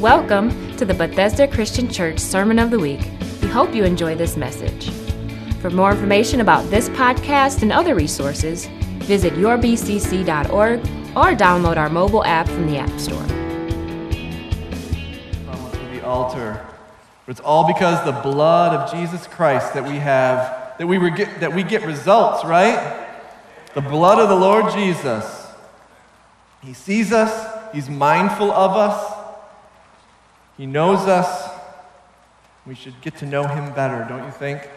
Welcome to the Bethesda Christian Church Sermon of the Week. We hope you enjoy this message. For more information about this podcast and other resources, visit yourbcc.org or download our mobile app from the App Store. The altar. It's all because the blood of Jesus Christ that we have, that we, get, that we get results, right? The blood of the Lord Jesus. He sees us, He's mindful of us, He knows us. We should get to know Him better, don't you think?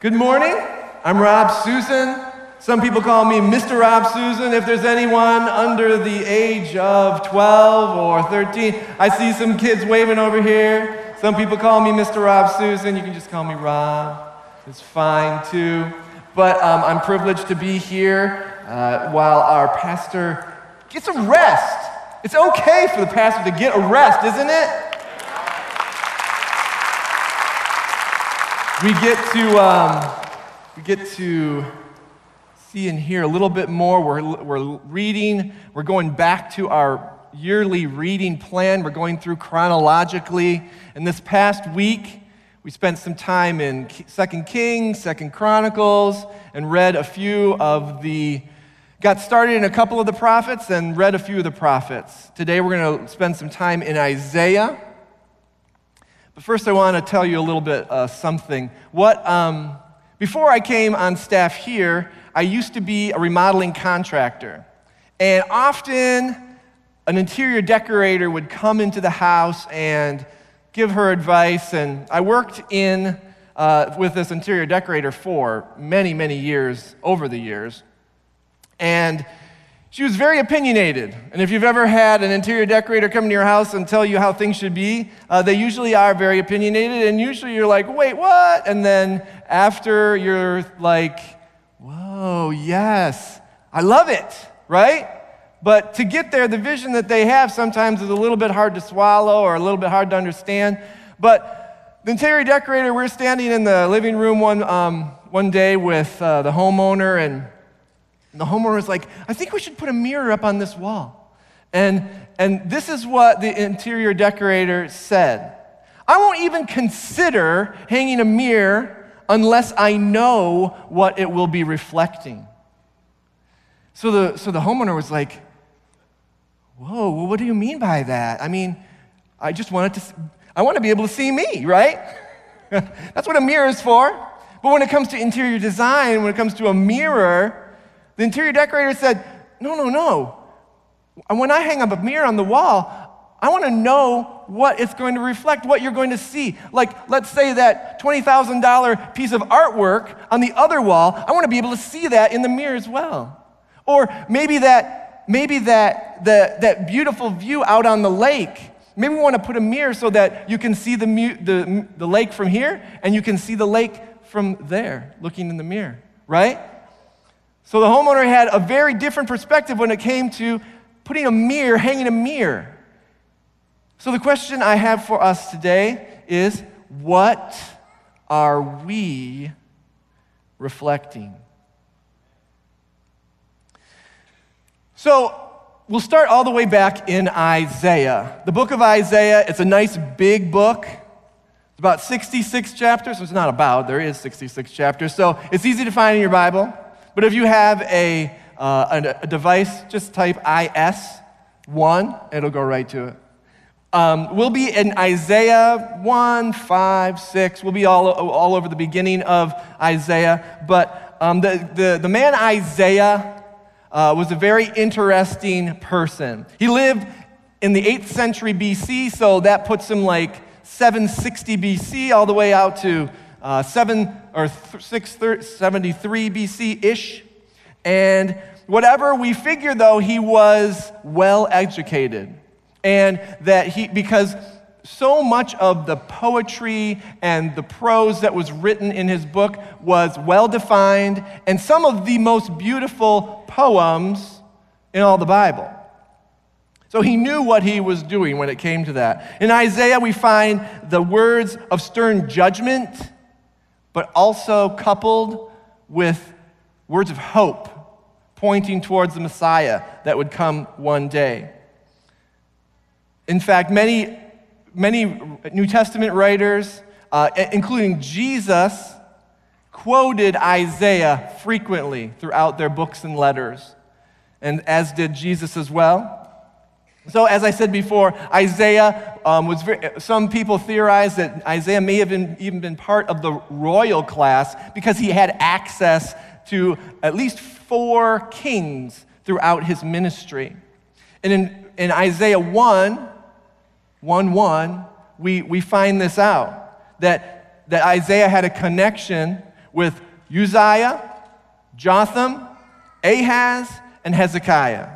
Good morning. I'm Rob Susan. Some people call me Mr. Rob Susan. If there's anyone under the age of 12 or 13, I see some kids waving over here. Some people call me Mr. Rob Susan. You can just call me Rob. It's fine too. But um, I'm privileged to be here uh, while our pastor gets a rest. It's okay for the pastor to get a rest, isn't it? We get to, um, we get to see and hear a little bit more. We're, we're reading, we're going back to our yearly reading plan. We're going through chronologically. And this past week, we spent some time in Second Kings, Second Chronicles, and read a few of the, got started in a couple of the prophets and read a few of the prophets. Today we're going to spend some time in Isaiah. But first, I want to tell you a little bit uh, something. What, um, before I came on staff here, I used to be a remodeling contractor. And often, an interior decorator would come into the house and give her advice. And I worked in uh, with this interior decorator for many, many years, over the years. And she was very opinionated. And if you've ever had an interior decorator come to your house and tell you how things should be, uh, they usually are very opinionated. And usually you're like, wait, what? And then after you're like, whoa, yes, I love it, right? But to get there, the vision that they have sometimes is a little bit hard to swallow or a little bit hard to understand. But the interior decorator, we're standing in the living room one, um, one day with uh, the homeowner, and and the homeowner was like, I think we should put a mirror up on this wall. And, and this is what the interior decorator said I won't even consider hanging a mirror unless I know what it will be reflecting. So the, so the homeowner was like, Whoa, well, what do you mean by that? I mean, I just wanted to, I want to be able to see me, right? That's what a mirror is for. But when it comes to interior design, when it comes to a mirror, the interior decorator said, No, no, no. When I hang up a mirror on the wall, I want to know what it's going to reflect, what you're going to see. Like, let's say that $20,000 piece of artwork on the other wall, I want to be able to see that in the mirror as well. Or maybe that, maybe that, the, that beautiful view out on the lake. Maybe we want to put a mirror so that you can see the, the, the lake from here and you can see the lake from there, looking in the mirror, right? So the homeowner had a very different perspective when it came to putting a mirror, hanging a mirror. So the question I have for us today is what are we reflecting? So we'll start all the way back in Isaiah. The book of Isaiah, it's a nice big book. It's about 66 chapters. It's not about, there is 66 chapters. So it's easy to find in your Bible. But if you have a, uh, a, device, just type IS1, it'll go right to it. Um, we'll be in Isaiah 1, 5, 6. We'll be all, all over the beginning of Isaiah. But um, the, the, the man Isaiah uh, was a very interesting person. He lived in the 8th century BC, so that puts him like 760 BC all the way out to uh, 7 or 673 BC ish. And whatever we figure, though, he was well educated. And that he, because so much of the poetry and the prose that was written in his book was well defined, and some of the most beautiful poems in all the Bible. So he knew what he was doing when it came to that. In Isaiah, we find the words of stern judgment but also coupled with words of hope pointing towards the Messiah that would come one day. In fact, many, many New Testament writers, uh, including Jesus, quoted Isaiah frequently throughout their books and letters, and as did Jesus as well. So, as I said before, Isaiah um, was very, some people theorize that Isaiah may have been, even been part of the royal class because he had access to at least four kings throughout his ministry. And in, in Isaiah 1, 1 1, we, we find this out that, that Isaiah had a connection with Uzziah, Jotham, Ahaz, and Hezekiah.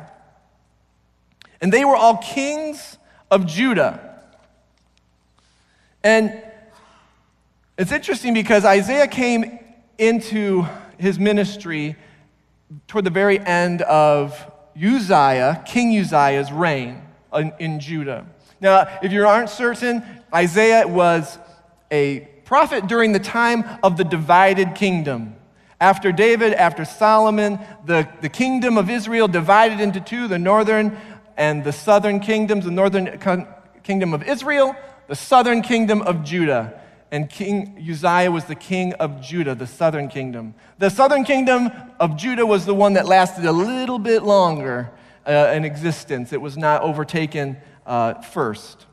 And they were all kings of Judah. And it's interesting because Isaiah came into his ministry toward the very end of Uzziah, King Uzziah's reign in, in Judah. Now, if you aren't certain, Isaiah was a prophet during the time of the divided kingdom. After David, after Solomon, the, the kingdom of Israel divided into two the northern and the southern kingdoms, the northern kingdom of Israel, the southern kingdom of Judah. And King Uzziah was the king of Judah, the southern kingdom. The southern kingdom of Judah was the one that lasted a little bit longer uh, in existence. It was not overtaken uh, first.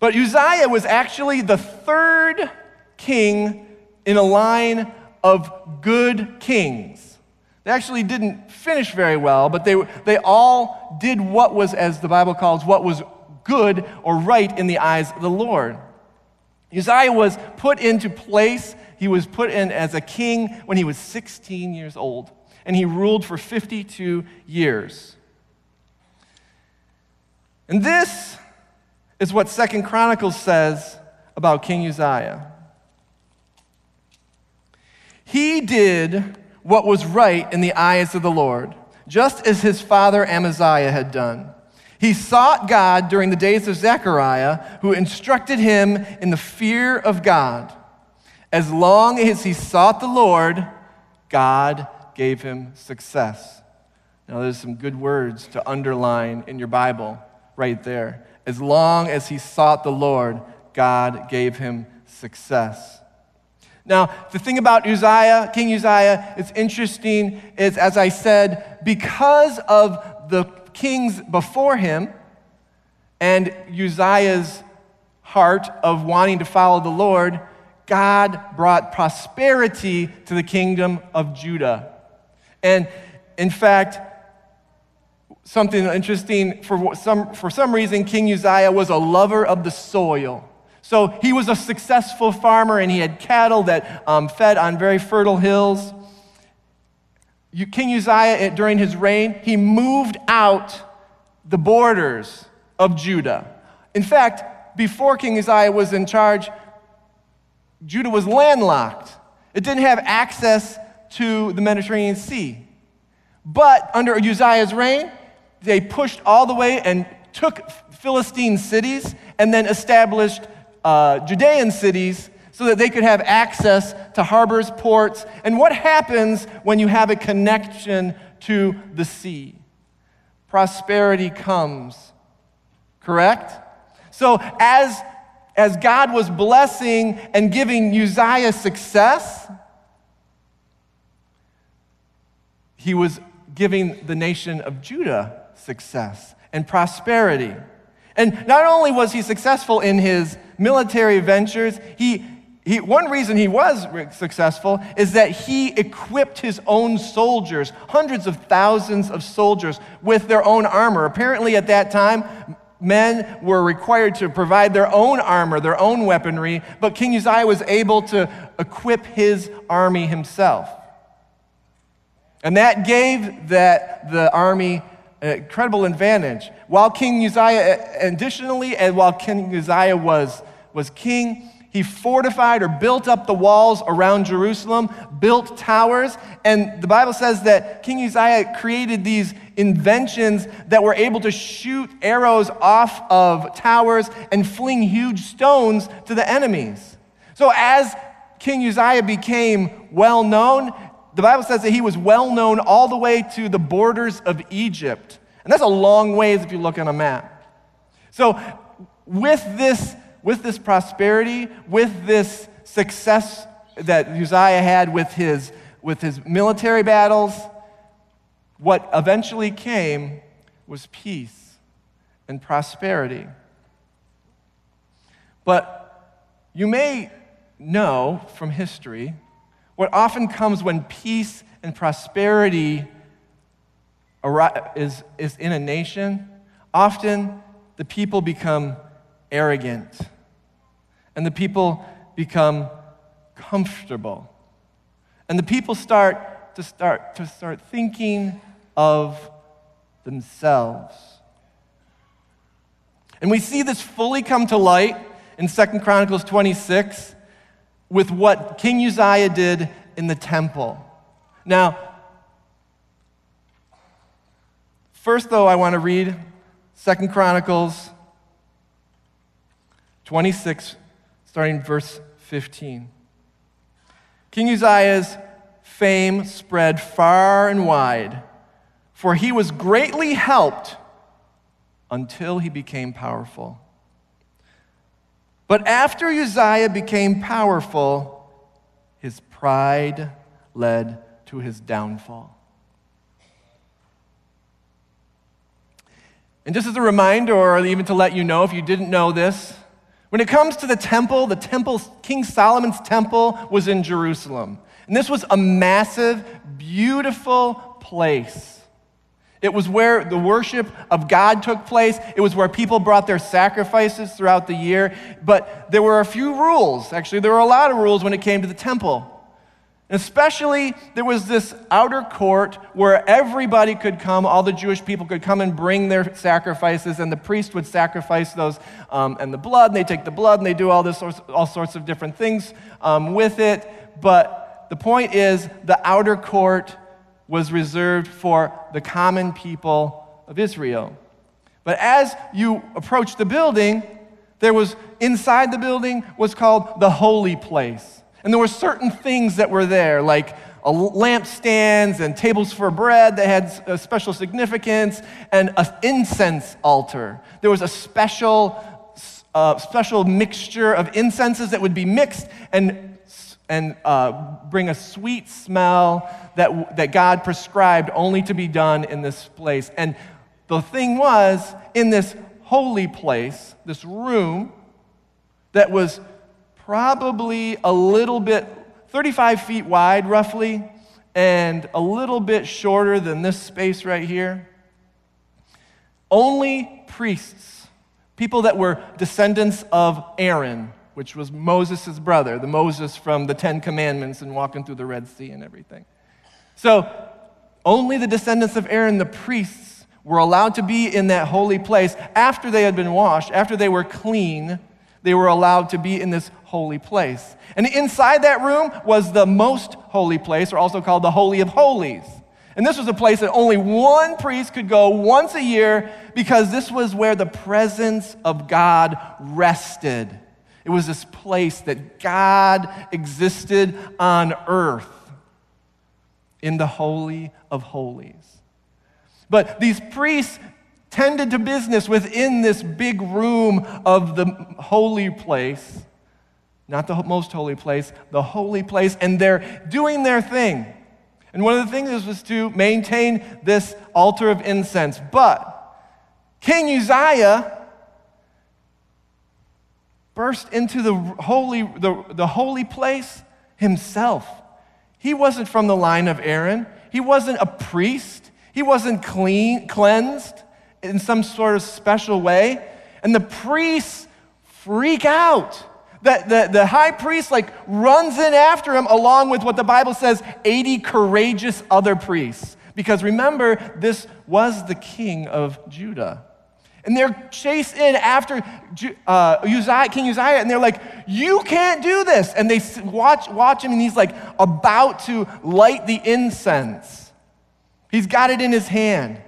But Uzziah was actually the third king in a line of good kings. They actually didn't finish very well, but they, they all did what was, as the Bible calls, what was good or right in the eyes of the Lord. Uzziah was put into place. He was put in as a king when he was 16 years old, and he ruled for 52 years. And this is what Second Chronicles says about King Uzziah. He did what was right in the eyes of the Lord, just as his father Amaziah had done. He sought God during the days of Zechariah, who instructed him in the fear of God. As long as he sought the Lord, God gave him success. Now, there's some good words to underline in your Bible right there. As long as he sought the Lord, God gave him success. Now, the thing about Uzziah, King Uzziah, it's interesting is, as I said, because of the kings before him and Uzziah's heart of wanting to follow the Lord, God brought prosperity to the kingdom of Judah. And in fact, something interesting, for some, for some reason, King Uzziah was a lover of the soil. So he was a successful farmer and he had cattle that um, fed on very fertile hills. King Uzziah, during his reign, he moved out the borders of Judah. In fact, before King Uzziah was in charge, Judah was landlocked. It didn't have access to the Mediterranean Sea. But under Uzziah's reign, they pushed all the way and took Philistine cities and then established uh, Judean cities so that they could have access to harbors, ports. And what happens when you have a connection to the sea? Prosperity comes, correct? So, as, as God was blessing and giving Uzziah success, he was giving the nation of Judah success and prosperity. And not only was he successful in his military ventures, he, he, one reason he was successful is that he equipped his own soldiers, hundreds of thousands of soldiers, with their own armor. Apparently, at that time, men were required to provide their own armor, their own weaponry, but King Uzziah was able to equip his army himself. And that gave that, the army incredible advantage. While King Uzziah, eh, additionally, and while King Uzziah was, was king, he fortified or built up the walls around Jerusalem, built towers, and the Bible says that King Uzziah created these inventions that were able to shoot arrows off of towers and fling huge stones to the enemies. So as King Uzziah became well known, the Bible says that he was well known all the way to the borders of Egypt. And that's a long ways if you look on a map. So, with this, with this prosperity, with this success that Uzziah had with his, with his military battles, what eventually came was peace and prosperity. But you may know from history what often comes when peace and prosperity is, is in a nation. Often the people become arrogant and the people become comfortable. And the people start to start to start thinking of themselves. And we see this fully come to light in Second Chronicles 26 with what King Uzziah did in the temple. Now, first though, I want to read Second Chronicles 26, starting verse 15. King Uzziah's fame spread far and wide, for he was greatly helped until he became powerful. But after Uzziah became powerful, his pride led to his downfall. And just as a reminder, or even to let you know if you didn't know this, when it comes to the temple, the temple, King Solomon's temple was in Jerusalem. And this was a massive, beautiful place. It was where the worship of God took place. It was where people brought their sacrifices throughout the year. But there were a few rules. Actually, there were a lot of rules when it came to the temple. Especially, there was this outer court where everybody could come, all the Jewish people could come and bring their sacrifices, and the priest would sacrifice those um, and the blood, and they take the blood and they do all, this all sorts of different things um, with it. But the point is, the outer court was reserved for the common people of Israel. But as you approach the building, there was inside the building was called the holy place. And there were certain things that were there, like lampstands and tables for bread that had a special significance, and an incense altar. There was a special, uh, special mixture of incenses that would be mixed and, and uh, bring a sweet smell that, that God prescribed only to be done in this place. And the thing was, in this holy place, this room that was probably a little bit, 35 feet wide roughly, and a little bit shorter than this space right here. Only priests, people that were descendants of Aaron, which was Moses' brother, the Moses from the Ten Commandments and walking through the Red Sea and everything. So, only the descendants of Aaron, the priests, were allowed to be in that holy place after they had been washed, after they were clean they were allowed to be in this holy place. And inside that room was the most holy place, or also called the Holy of Holies. And this was a place that only one priest could go once a year because this was where the presence of God rested. It was this place that God existed on earth in the Holy of Holies. But these priests tended to business within this big room of the holy place. Not the most holy place, the holy place, and they're doing their thing. And one of the things was to maintain this altar of incense. But King Uzziah burst into the holy, the, the holy place himself. He wasn't from the line of Aaron. He wasn't a priest. He wasn't clean, cleansed in some sort of special way. And the priests freak out. The, the, the high priest like runs in after him along with what the Bible says 80 courageous other priests. Because remember, this was the king of Judah. And they're chased in after uh, Uzziah, King Uzziah, and they're like, You can't do this. And they watch, watch him, and he's like about to light the incense. He's got it in his hand.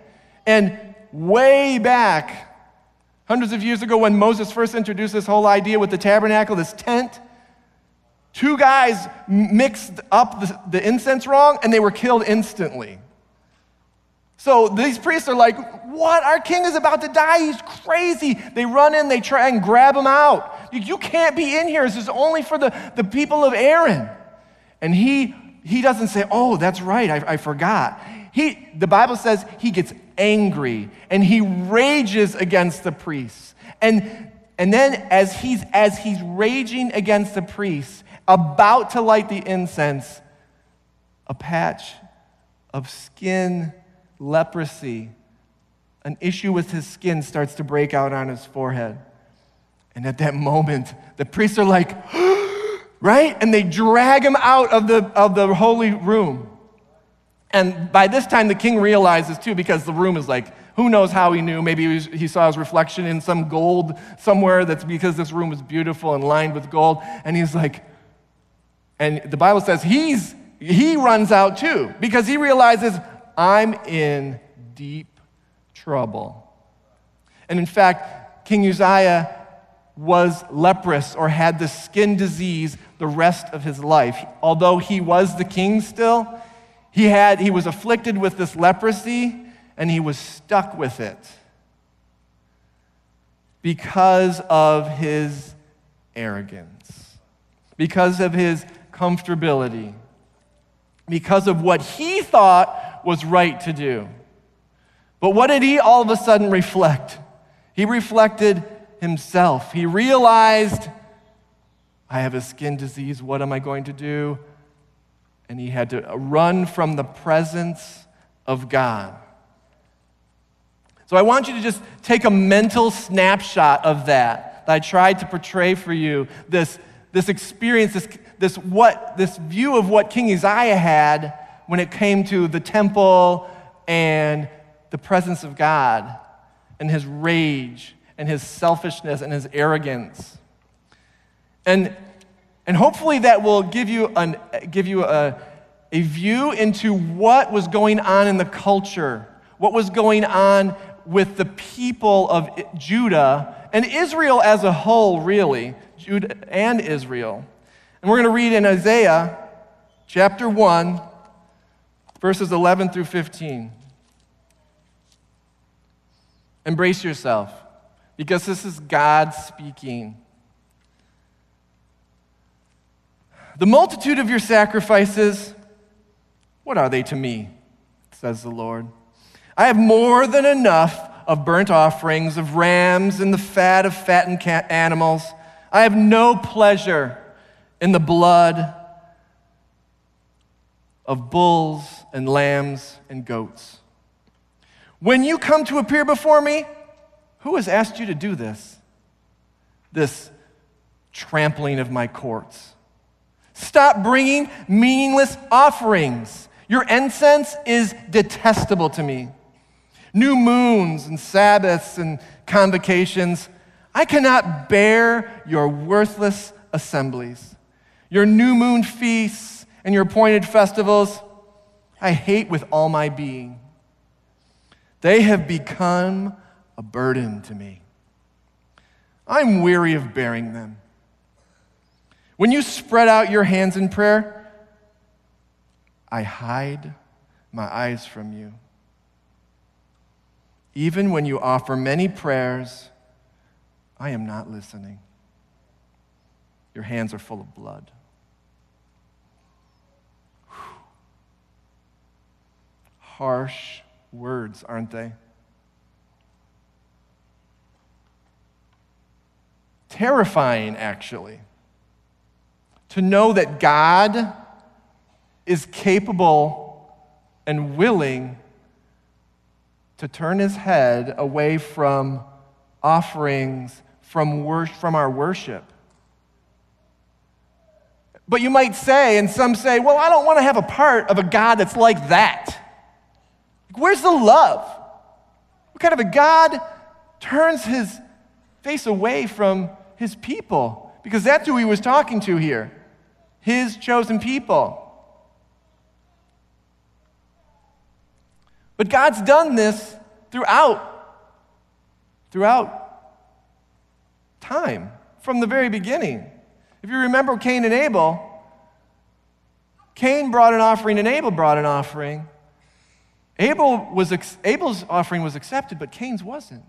And way back, hundreds of years ago, when Moses first introduced this whole idea with the tabernacle, this tent, two guys mixed up the, the incense wrong and they were killed instantly. So these priests are like, What? Our king is about to die. He's crazy. They run in, they try and grab him out. You can't be in here. This is only for the, the people of Aaron. And he, he doesn't say, Oh, that's right. I, I forgot. He, the Bible says he gets angry and he rages against the priests. And, and then as he's, as he's raging against the priests, about to light the incense, a patch of skin leprosy, an issue with his skin starts to break out on his forehead. And at that moment, the priests are like, right? And they drag him out of the, of the holy room. And by this time, the king realizes too, because the room is like, who knows how he knew? Maybe he, was, he saw his reflection in some gold somewhere that's because this room was beautiful and lined with gold. And he's like, and the Bible says he's, he runs out too, because he realizes I'm in deep trouble. And in fact, King Uzziah was leprous or had the skin disease the rest of his life. Although he was the king still, he, had, he was afflicted with this leprosy and he was stuck with it because of his arrogance, because of his comfortability, because of what he thought was right to do. But what did he all of a sudden reflect? He reflected himself. He realized, I have a skin disease. What am I going to do? And he had to run from the presence of God. So I want you to just take a mental snapshot of that. that I tried to portray for you this, this experience, this, this, what, this view of what King Uzziah had when it came to the temple and the presence of God and his rage and his selfishness and his arrogance. And, and hopefully that will give you, an, give you a, a view into what was going on in the culture, what was going on with the people of Judah and Israel as a whole, really, Judah and Israel. And we're going to read in Isaiah chapter 1 verses 11 through 15. Embrace yourself because this is God speaking. The multitude of your sacrifices, what are they to me? says the Lord. I have more than enough of burnt offerings, of rams, and the fat of fattened animals. I have no pleasure in the blood of bulls and lambs and goats. When you come to appear before me, who has asked you to do this? This trampling of my courts. Stop bringing meaningless offerings. Your incense is detestable to me. New moons and Sabbaths and convocations. I cannot bear your worthless assemblies. Your new moon feasts and your appointed festivals. I hate with all my being. They have become a burden to me. I'm weary of bearing them. When you spread out your hands in prayer, I hide my eyes from you. Even when you offer many prayers, I am not listening. Your hands are full of blood. Harsh words, aren't they? Terrifying, actually, to know that God is capable and willing to turn his head away from offerings, from, wor- from our worship. But you might say, and some say, well, I don't want to have a part of a God that's like that. Where's the love? What kind of a God turns his face away from his people? Because that's who he was talking to here his chosen people. But God's done this throughout, throughout time, from the very beginning. If you remember Cain and Abel, Cain brought an offering and Abel brought an offering. Abel was, Abel's offering was accepted, but Cain's wasn't.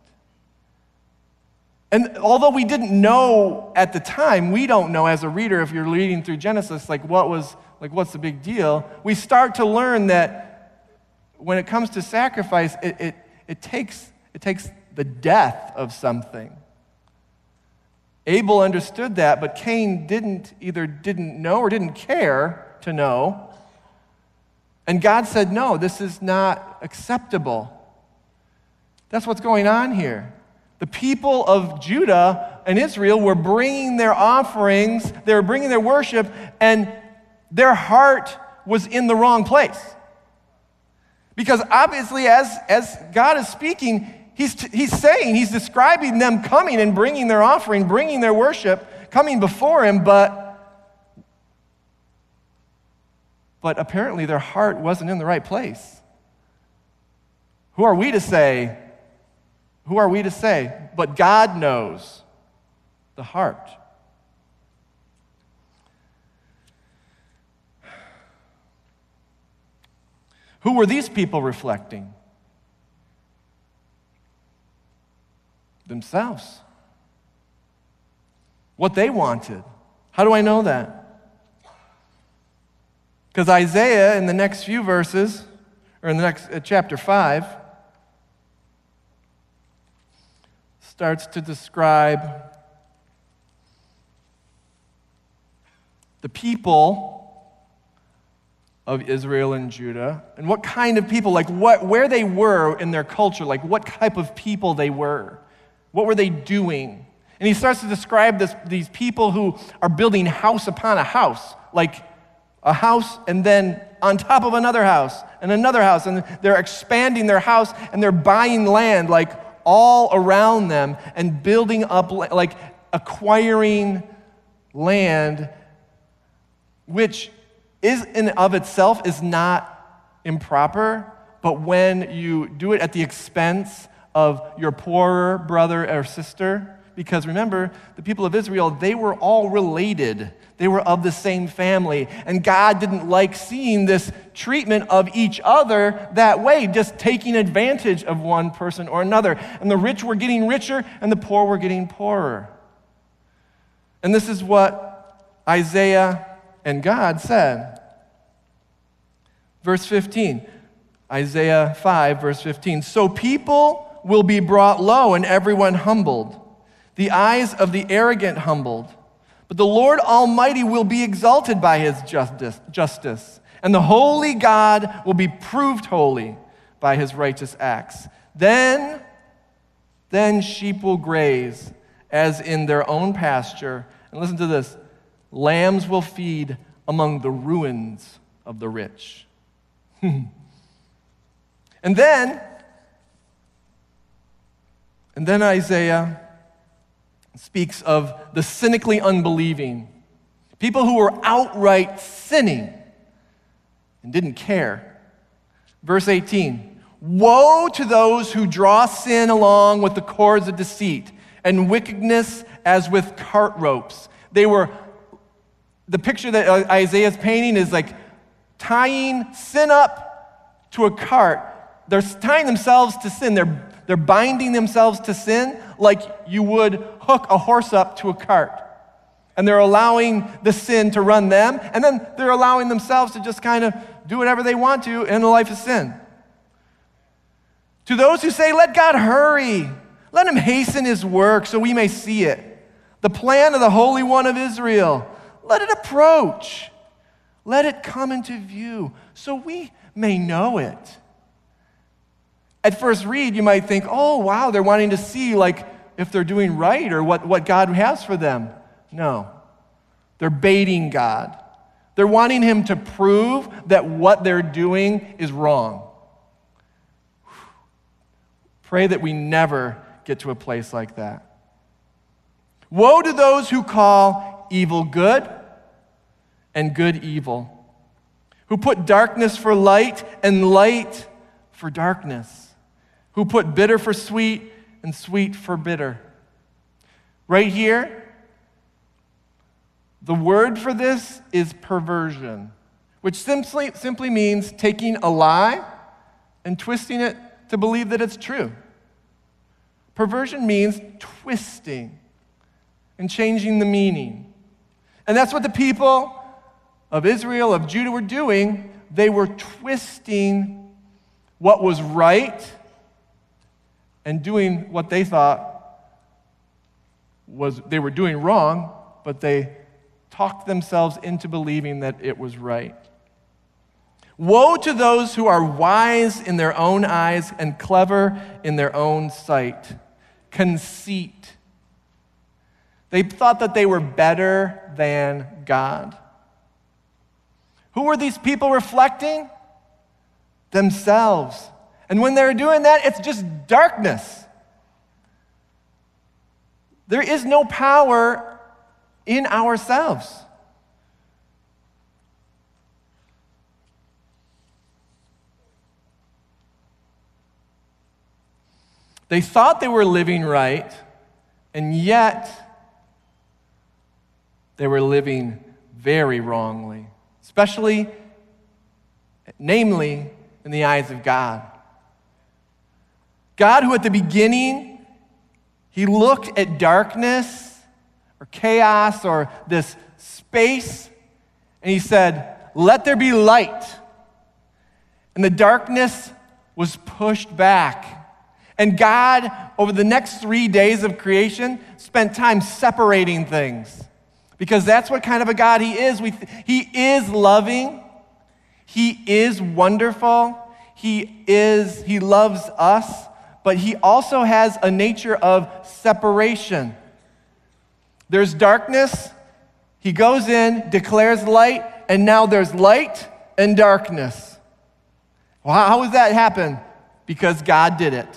And although we didn't know at the time, we don't know as a reader, if you're reading through Genesis, like what was, like what's the big deal? We start to learn that when it comes to sacrifice, it, it, it, takes, it takes the death of something. Abel understood that, but Cain didn't either didn't know or didn't care to know. And God said, No, this is not acceptable. That's what's going on here. The people of Judah and Israel were bringing their offerings, they were bringing their worship, and their heart was in the wrong place. Because obviously, as, as God is speaking, he's, he's saying, he's describing them coming and bringing their offering, bringing their worship, coming before him, but but apparently their heart wasn't in the right place. Who are we to say? Who are we to say? But God knows the heart. Who were these people reflecting? Themselves. What they wanted. How do I know that? Because Isaiah, in the next few verses, or in the next uh, chapter 5, starts to describe the people of Israel and Judah and what kind of people, like what, where they were in their culture, like what type of people they were. What were they doing? And he starts to describe this, these people who are building house upon a house, like a house and then on top of another house and another house. And they're expanding their house and they're buying land like all around them and building up, like acquiring land, which is in of itself is not improper, but when you do it at the expense of your poorer brother or sister, because remember, the people of Israel, they were all related. They were of the same family. And God didn't like seeing this treatment of each other that way, just taking advantage of one person or another. And the rich were getting richer, and the poor were getting poorer. And this is what Isaiah and God said. Verse 15, Isaiah 5, verse 15. So people will be brought low and everyone humbled the eyes of the arrogant humbled. But the Lord Almighty will be exalted by his justice, justice, and the holy God will be proved holy by his righteous acts. Then, then sheep will graze as in their own pasture. And listen to this lambs will feed among the ruins of the rich. and then, and then Isaiah speaks of the cynically unbelieving, people who were outright sinning and didn't care. Verse 18 Woe to those who draw sin along with the cords of deceit and wickedness as with cart ropes. They were, the picture that uh, Isaiah's painting is like tying sin up to a cart. They're tying themselves to sin. They're, they're binding themselves to sin like you would hook a horse up to a cart. And they're allowing the sin to run them, and then they're allowing themselves to just kind of do whatever they want to in a life of sin. To those who say, Let God hurry, let him hasten his work so we may see it. The plan of the Holy One of Israel, let it approach, let it come into view so we may know it. At first read, you might think, oh, wow, they're wanting to see like if they're doing right or what, what God has for them. No. They're baiting God. They're wanting him to prove that what they're doing is wrong. Pray that we never get to a place like that. Woe to those who call evil good and good evil, who put darkness for light and light for darkness who put bitter for sweet and sweet for bitter. Right here, the word for this is perversion, which simply, simply means taking a lie and twisting it to believe that it's true. Perversion means twisting and changing the meaning. And that's what the people of Israel, of Judah, were doing. They were twisting what was right and doing what they thought was they were doing wrong, but they talked themselves into believing that it was right. Woe to those who are wise in their own eyes and clever in their own sight. Conceit. They thought that they were better than God. Who were these people reflecting? Themselves. And when they're doing that, it's just darkness. There is no power in ourselves. They thought they were living right, and yet they were living very wrongly, especially, namely, in the eyes of God. God, who at the beginning, he looked at darkness or chaos or this space, and he said, Let there be light. And the darkness was pushed back and God, over the next three days of creation, spent time separating things. Because that's what kind of a God He is. We, he is loving, He is wonderful, He is, He loves us, but He also has a nature of separation. There's darkness, He goes in, declares light, and now there's light and darkness. Well, how does that happen? Because God did it.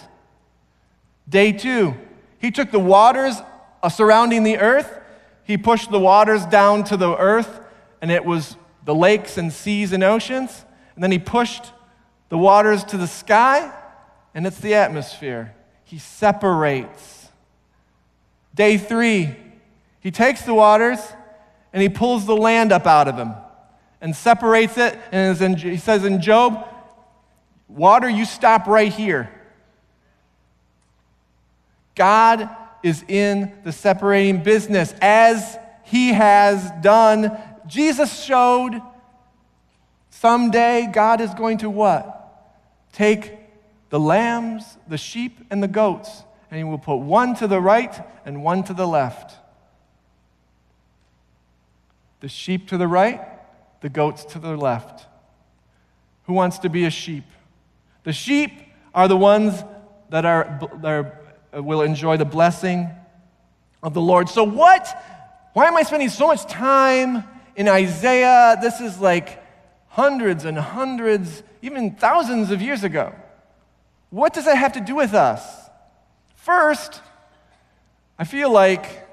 Day two, he took the waters uh, surrounding the earth, he pushed the waters down to the earth, and it was the lakes and seas and oceans. And then he pushed the waters to the sky, and it's the atmosphere. He separates. Day three, he takes the waters and he pulls the land up out of him and separates it. And he says in Job, Water, you stop right here. God is in the separating business as he has done. Jesus showed someday God is going to what? Take the lambs, the sheep, and the goats, and he will put one to the right and one to the left. The sheep to the right, the goats to the left. Who wants to be a sheep? The sheep are the ones that are, that are uh, will enjoy the blessing of the Lord. So, what? Why am I spending so much time in Isaiah? This is like hundreds and hundreds, even thousands of years ago. What does that have to do with us? First, I feel like,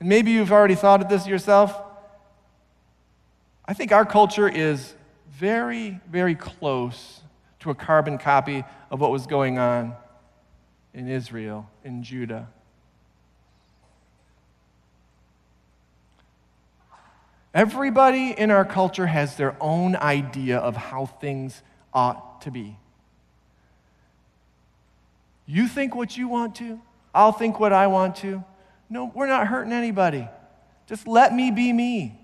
and maybe you've already thought of this yourself, I think our culture is very, very close to a carbon copy of what was going on in Israel, in Judah. Everybody in our culture has their own idea of how things ought to be. You think what you want to, I'll think what I want to. No, we're not hurting anybody. Just let me be me.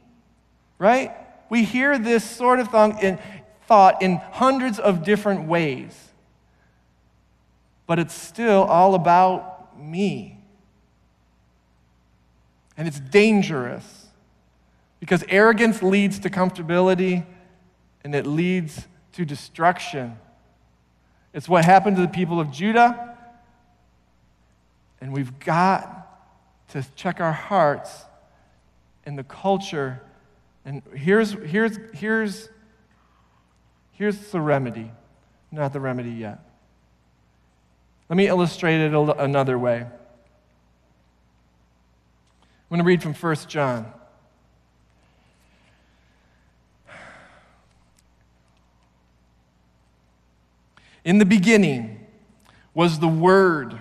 Right? We hear this sort of thought in hundreds of different ways but it's still all about me. And it's dangerous because arrogance leads to comfortability and it leads to destruction. It's what happened to the people of Judah. And we've got to check our hearts and the culture. And here's, here's, here's, here's the remedy. Not the remedy yet. Let me illustrate it another way. I'm going to read from 1 John. In the beginning was the Word,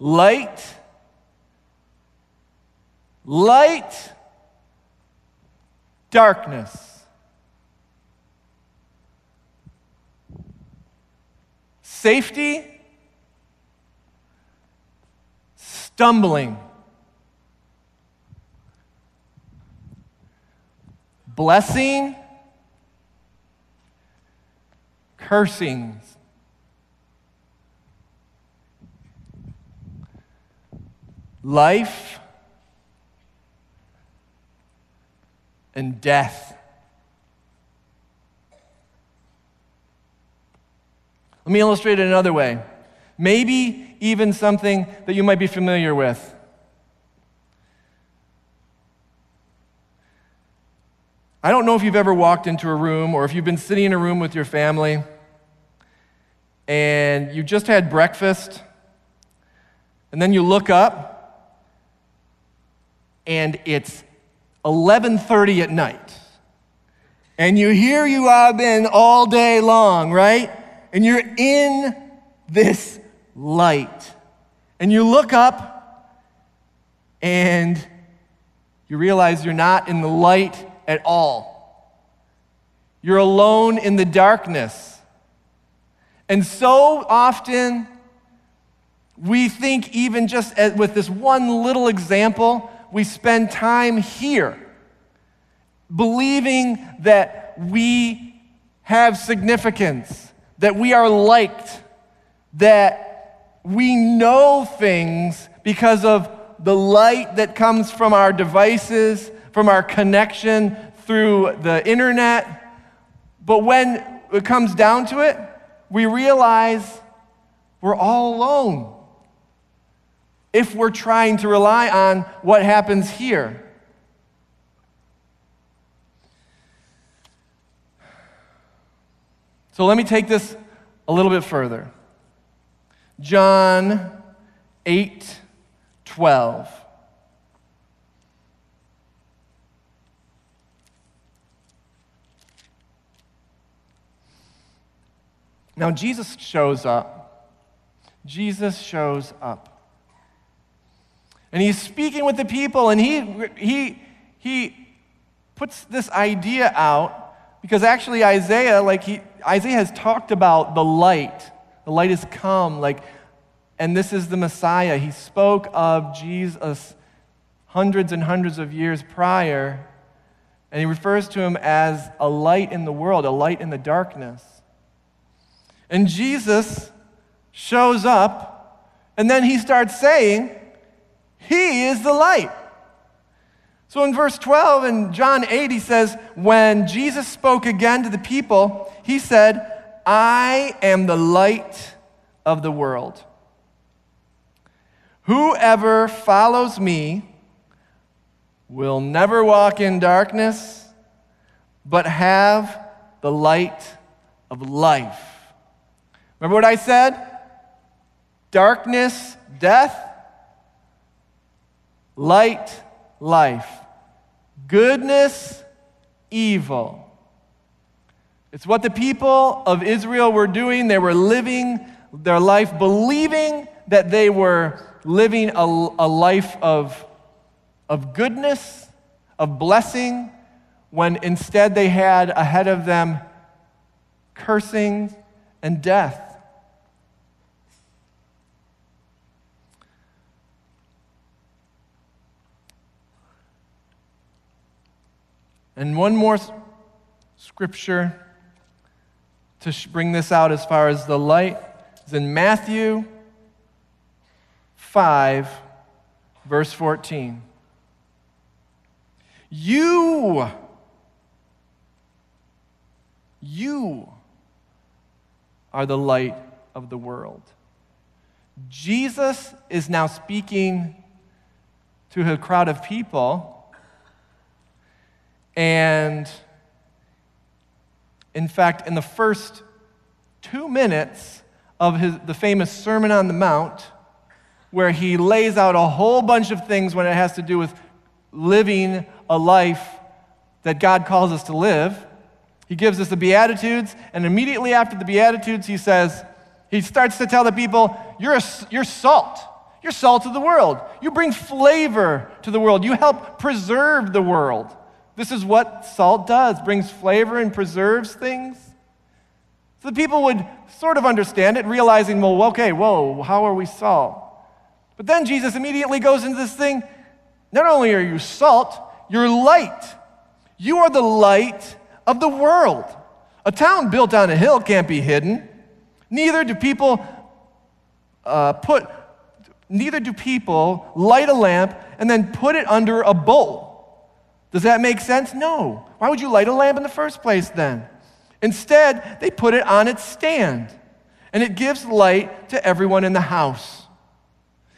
light, light, darkness. Safety, stumbling, blessing, cursings. Life and death. Let me illustrate it another way. Maybe even something that you might be familiar with. I don't know if you've ever walked into a room or if you've been sitting in a room with your family and you just had breakfast and then you look up and it's 11:30 at night. And you here you have been all day long, right? And you're in this light. And you look up and you realize you're not in the light at all. You're alone in the darkness. And so often, we think, even just with this one little example, we spend time here believing that we have significance, that we are liked, that we know things because of the light that comes from our devices, from our connection through the internet. But when it comes down to it, we realize we're all alone if we're trying to rely on what happens here. So let me take this a little bit further. John 8 12. Now, Jesus shows up. Jesus shows up. And he's speaking with the people, and he, he, he puts this idea out because actually Isaiah, like he, Isaiah has talked about the light. The light has come, like, and this is the Messiah. He spoke of Jesus hundreds and hundreds of years prior, and he refers to him as a light in the world, a light in the darkness. And Jesus shows up, and then he starts saying, He is the light. So in verse 12 in John 8, he says, When Jesus spoke again to the people, he said, I am the light of the world. Whoever follows me will never walk in darkness, but have the light of life. Remember what I said? Darkness, death, light, life. Goodness, evil. It's what the people of Israel were doing. They were living their life believing that they were living a, a life of, of goodness, of blessing, when instead they had ahead of them cursing and death. And one more scripture to bring this out as far as the light is in Matthew 5, verse 14. You, you are the light of the world. Jesus is now speaking to a crowd of people and in fact, in the first two minutes of his, the famous Sermon on the Mount, where he lays out a whole bunch of things when it has to do with living a life that God calls us to live. He gives us the Beatitudes, and immediately after the Beatitudes, he says, he starts to tell the people, You're, a, you're salt. You're salt of the world. You bring flavor to the world. You help preserve the world. This is what salt does brings flavor and preserves things. So the people would sort of understand it, realizing, well, okay, whoa, how are we salt? But then Jesus immediately goes into this thing not only are you salt, you're light. You are the light of the world. A town built on a hill can't be hidden. Neither do people uh, put, neither do people light a lamp and then put it under a bowl. Does that make sense? No. Why would you light a lamp in the first place then? Instead, they put it on its stand, and it gives light to everyone in the house.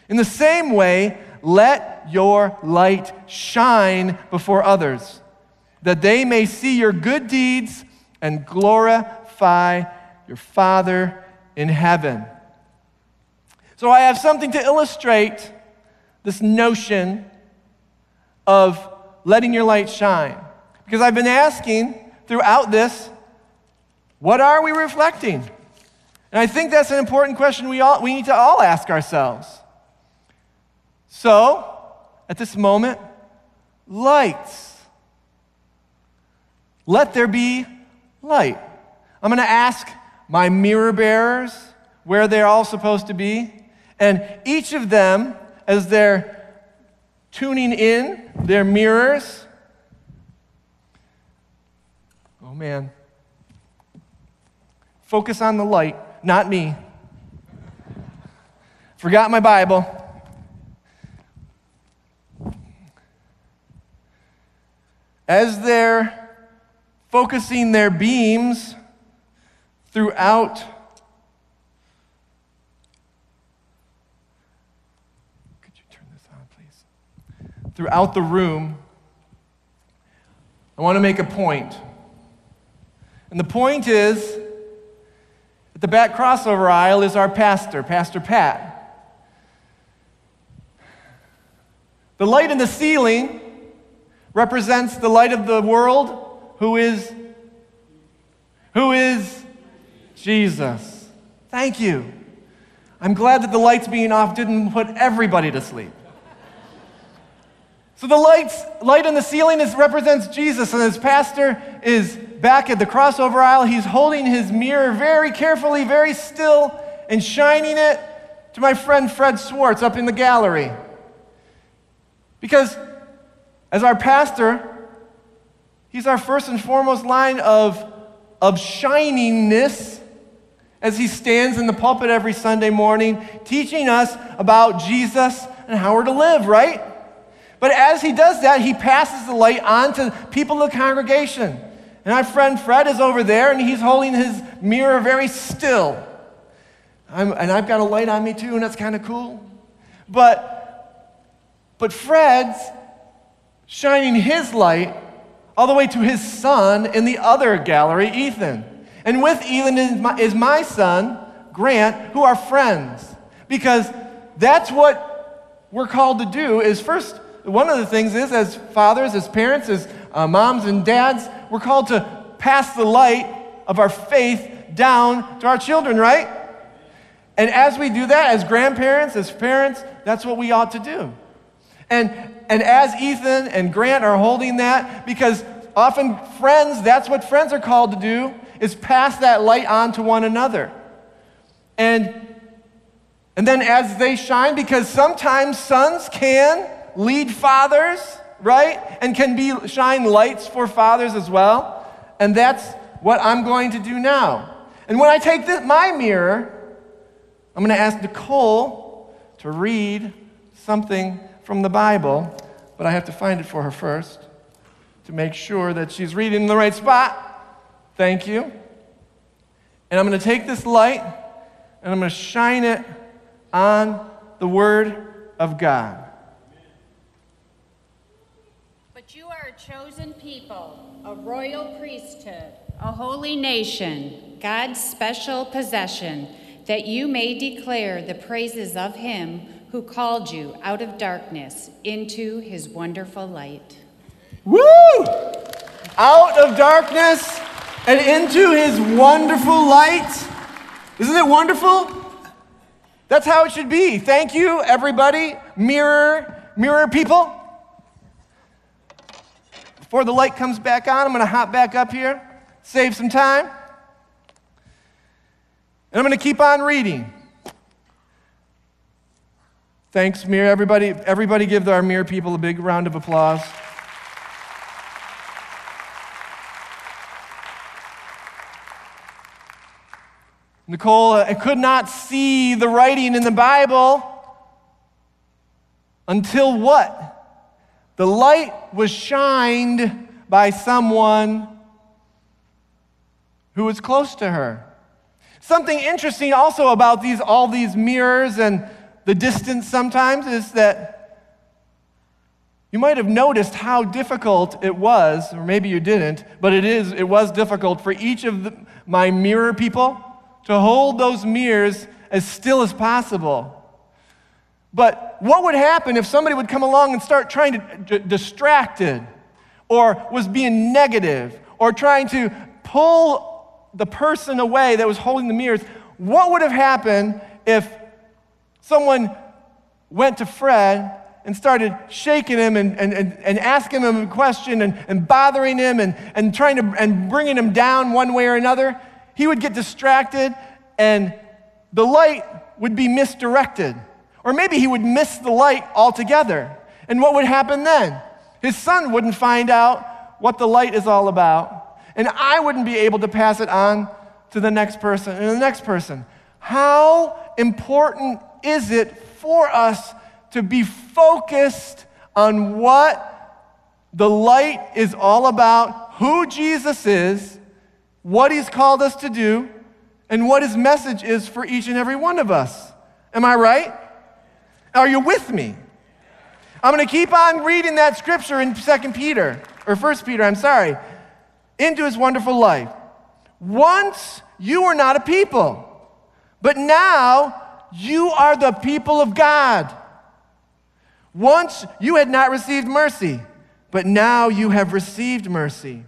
In the same way, let your light shine before others, that they may see your good deeds and glorify your Father in heaven. So, I have something to illustrate this notion of letting your light shine. Because I've been asking throughout this, what are we reflecting? And I think that's an important question we, all, we need to all ask ourselves. So, at this moment, lights. Let there be light. I'm going to ask my mirror bearers where they're all supposed to be. And each of them, as they're tuning in their mirrors, oh man, focus on the light, not me. Forgot my Bible. as they're focusing their beams throughout could you turn this on please throughout the room i want to make a point and the point is at the back crossover aisle is our pastor pastor pat the light in the ceiling represents the light of the world, who is who is Jesus. Thank you. I'm glad that the lights being off didn't put everybody to sleep. So the lights, light on the ceiling is, represents Jesus, and his pastor is back at the crossover aisle. He's holding his mirror very carefully, very still, and shining it to my friend Fred Swartz up in the gallery. Because as our pastor, he's our first and foremost line of, of shiningness as he stands in the pulpit every Sunday morning teaching us about Jesus and how we're to live, right? But as he does that, he passes the light on to people in the congregation. And our friend Fred is over there and he's holding his mirror very still. I'm, and I've got a light on me too, and that's kind of cool. But, but Fred's shining his light all the way to his son in the other gallery, Ethan. And with Ethan is my, is my son, Grant, who are friends. Because that's what we're called to do is first, one of the things is as fathers, as parents, as uh, moms and dads, we're called to pass the light of our faith down to our children, right? And as we do that, as grandparents, as parents, that's what we ought to do. And, and as Ethan and Grant are holding that, because often friends, that's what friends are called to do, is pass that light on to one another. And, and then as they shine, because sometimes sons can lead fathers, right? And can be shine lights for fathers as well. And that's what I'm going to do now. And when I take this, my mirror, I'm going to ask Nicole to read something from the Bible, but I have to find it for her first to make sure that she's reading in the right spot. Thank you. And I'm going to take this light and I'm going to shine it on the Word of God. But you are a chosen people, a royal priesthood, A holy nation, God's special possession, that you may declare the praises of him who called you out of darkness into his wonderful light. Woo! Out of darkness and into his wonderful light. Isn't it wonderful? That's how it should be. Thank you, everybody. Mirror, mirror people. Before the light comes back on, I'm going to hop back up here, save some time. And I'm going to keep on reading. Thanks, Mir. Everybody, everybody give our Mirror people a big round of applause. Nicole, uh, I could not see the writing in the Bible until what? The light was shined by someone who was close to her. Something interesting also about these, all these mirrors and the distance sometimes is that you might have noticed how difficult it was, or maybe you didn't, but it is, it was difficult for each of the, my mirror people to hold those mirrors as still as possible. But what would happen if somebody would come along and start trying to d- distracted or was being negative or trying to pull the person away that was holding the mirrors? What would have happened if someone went to Fred and started shaking him and, and, and, and asking him a question and, and bothering him and, and trying to and bringing him down one way or another? He would get distracted and the light would be misdirected. Or maybe he would miss the light altogether. And what would happen then? His son wouldn't find out what the light is all about. And I wouldn't be able to pass it on to the next person and the next person. How important is it for us to be focused on what the light is all about, who Jesus is, what he's called us to do, and what his message is for each and every one of us? Am I right? Are you with me? I'm going to keep on reading that scripture in 2 Peter, or 1 Peter, I'm sorry, into his wonderful life. Once you were not a people, but now you are the people of God. Once you had not received mercy, but now you have received mercy.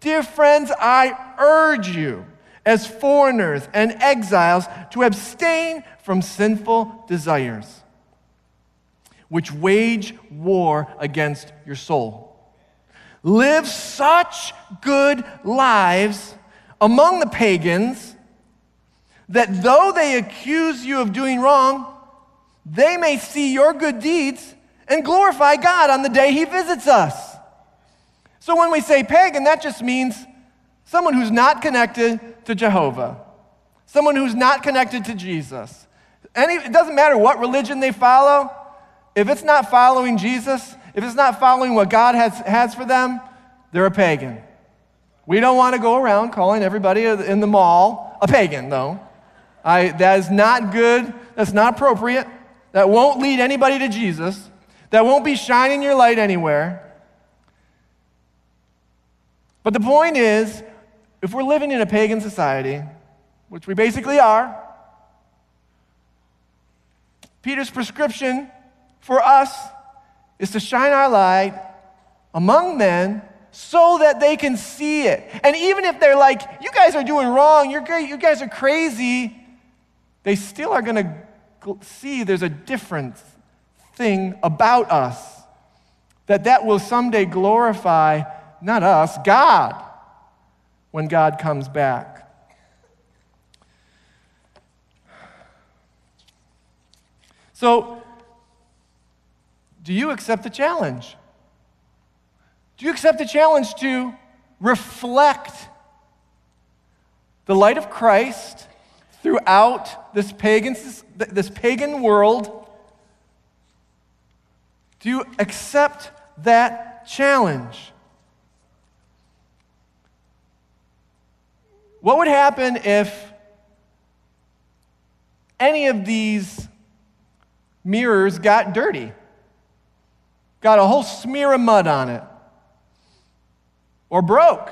Dear friends, I urge you, as foreigners and exiles, to abstain from sinful desires which wage war against your soul. Live such good lives among the pagans that though they accuse you of doing wrong, they may see your good deeds and glorify God on the day He visits us. So when we say pagan, that just means someone who's not connected to Jehovah, someone who's not connected to Jesus. Any, it doesn't matter what religion they follow, if it's not following Jesus, if it's not following what God has, has for them, they're a pagan. We don't want to go around calling everybody in the mall a pagan, though. I, that is not good. That's not appropriate. That won't lead anybody to Jesus. That won't be shining your light anywhere. But the point is, if we're living in a pagan society, which we basically are, Peter's prescription for us is to shine our light among men so that they can see it. And even if they're like, you guys are doing wrong, you're great, you guys are crazy, they still are going to see there's a different thing about us that that will someday glorify not us, God when God comes back. So do you accept the challenge? Do you accept the challenge to reflect the light of Christ throughout this pagan, this pagan world? Do you accept that challenge? What would happen if any of these mirrors got dirty? Got a whole smear of mud on it, or broke,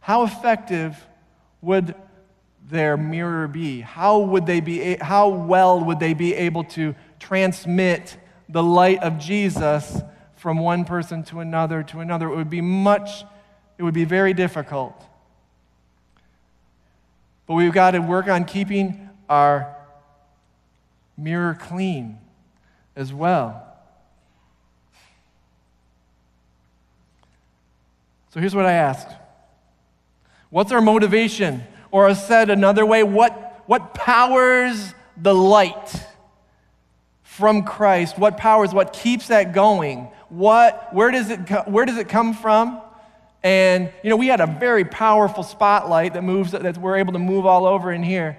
how effective would their mirror be? How would they be how well would they be able to transmit the light of Jesus from one person to another to another? It would be much it would be very difficult. But we've got to work on keeping our mirror clean as well. So here's what I asked What's our motivation? Or said another way, what, what powers the light from Christ? What powers, what keeps that going? What, where, does it, where does it come from? And, you know, we had a very powerful spotlight that moves, that we're able to move all over in here.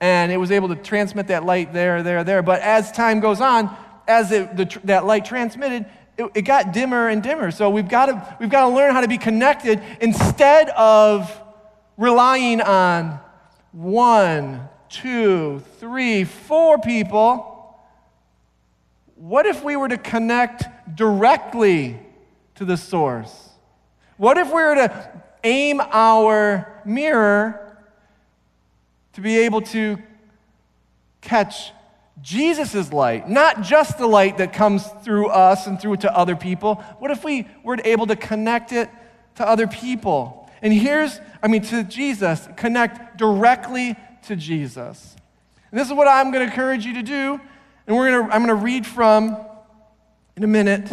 And it was able to transmit that light there, there, there. But as time goes on, as it, the, that light transmitted, it, it got dimmer and dimmer. So we've got, to, we've got to learn how to be connected instead of relying on one, two, three, four people. What if we were to connect directly to the source? What if we were to aim our mirror to be able to catch Jesus' is light, not just the light that comes through us and through to other people? What if we were able to connect it to other people? And here's, I mean, to Jesus, connect directly to Jesus. And this is what I'm going to encourage you to do. And we're going to, I'm going to read from in a minute,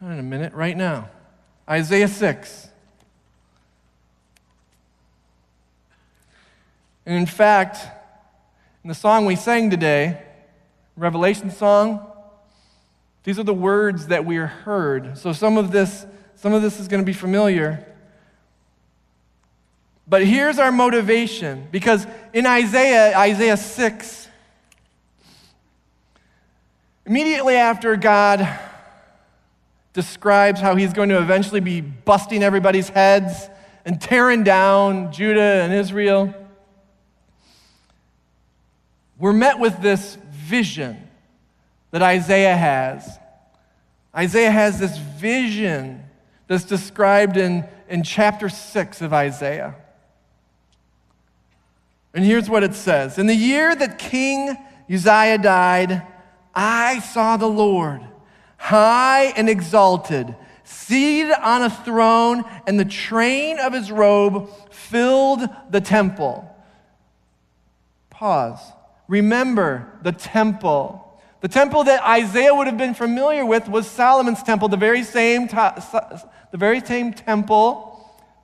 not in a minute, right now. Isaiah 6. And in fact, the song we sang today, Revelation song, these are the words that we heard. So some of this, some of this is going to be familiar. But here's our motivation because in Isaiah, Isaiah 6, immediately after God describes how he's going to eventually be busting everybody's heads and tearing down Judah and Israel. We're met with this vision that Isaiah has. Isaiah has this vision that's described in, in chapter 6 of Isaiah. And here's what it says In the year that King Uzziah died, I saw the Lord high and exalted, seated on a throne, and the train of his robe filled the temple. Pause. Remember the temple. The temple that Isaiah would have been familiar with was Solomon's temple, the very same, the very same temple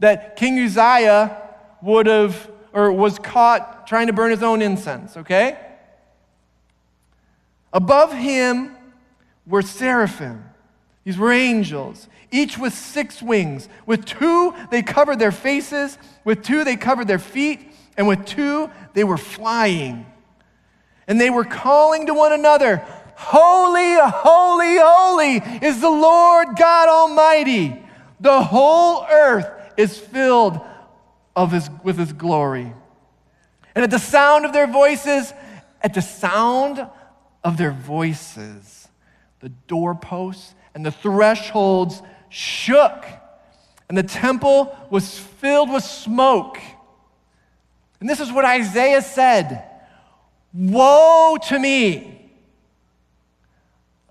that King Uzziah would have or was caught trying to burn his own incense, okay? Above him were seraphim. These were angels, each with six wings. With two, they covered their faces. With two, they covered their feet. And with two, they were flying. And they were calling to one another, Holy, holy, holy is the Lord God Almighty. The whole earth is filled of his, with his glory. And at the sound of their voices, at the sound of their voices, the doorposts and the thresholds shook, and the temple was filled with smoke. And this is what Isaiah said Woe to me!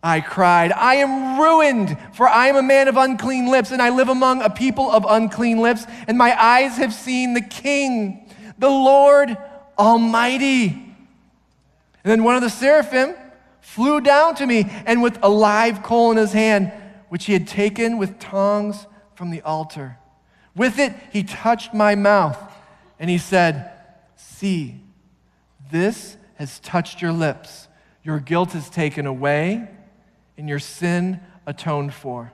I cried, I am ruined, for I am a man of unclean lips, and I live among a people of unclean lips, and my eyes have seen the King, the Lord Almighty. And then one of the seraphim flew down to me, and with a live coal in his hand, which he had taken with tongs from the altar. With it, he touched my mouth, and he said, See, this has touched your lips. Your guilt is taken away, and your sin atoned for.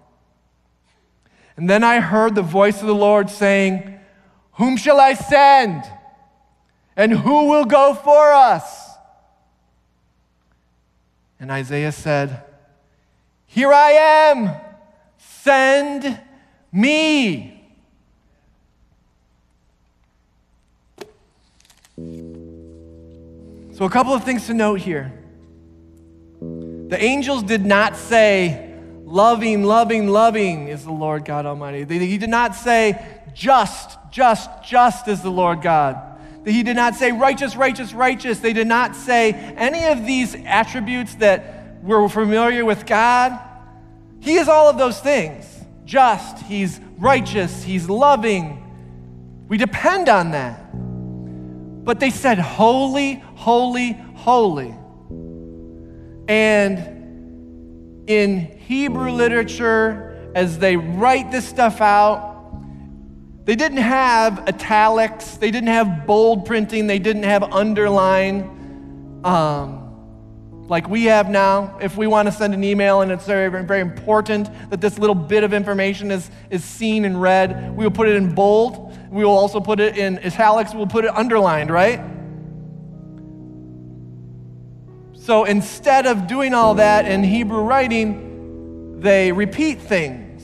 And then I heard the voice of the Lord saying, Whom shall I send? And who will go for us? And Isaiah said, Here I am, send me. So, a couple of things to note here. The angels did not say, Loving, loving, loving is the Lord God Almighty. He did not say, just, just, just is the Lord God. He did not say righteous, righteous, righteous. They did not say any of these attributes that we're familiar with God. He is all of those things just, He's righteous, He's loving. We depend on that. But they said, Holy, holy, holy. And in Hebrew literature, as they write this stuff out, they didn't have italics, they didn't have bold printing, they didn't have underline um, like we have now. If we want to send an email and it's very, very important that this little bit of information is, is seen and read, we will put it in bold. We will also put it in italics, we'll put it underlined, right? So instead of doing all that in Hebrew writing, they repeat things.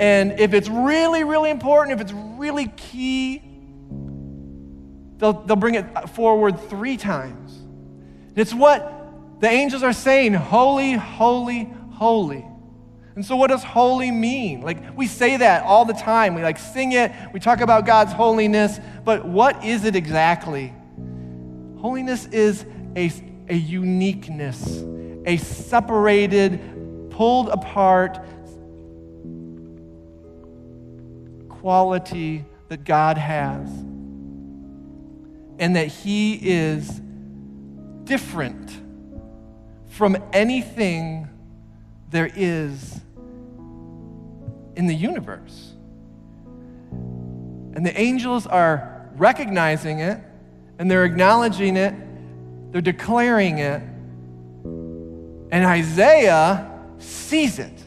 And if it's really, really important, if it's really key, they'll, they'll bring it forward three times. And It's what the angels are saying holy, holy, holy. And so, what does holy mean? Like, we say that all the time. We like sing it, we talk about God's holiness, but what is it exactly? Holiness is a, a uniqueness, a separated, pulled apart, quality that God has, and that He is different from anything there is in the universe. And the angels are recognizing it, and they're acknowledging it, they're declaring it, and Isaiah sees it.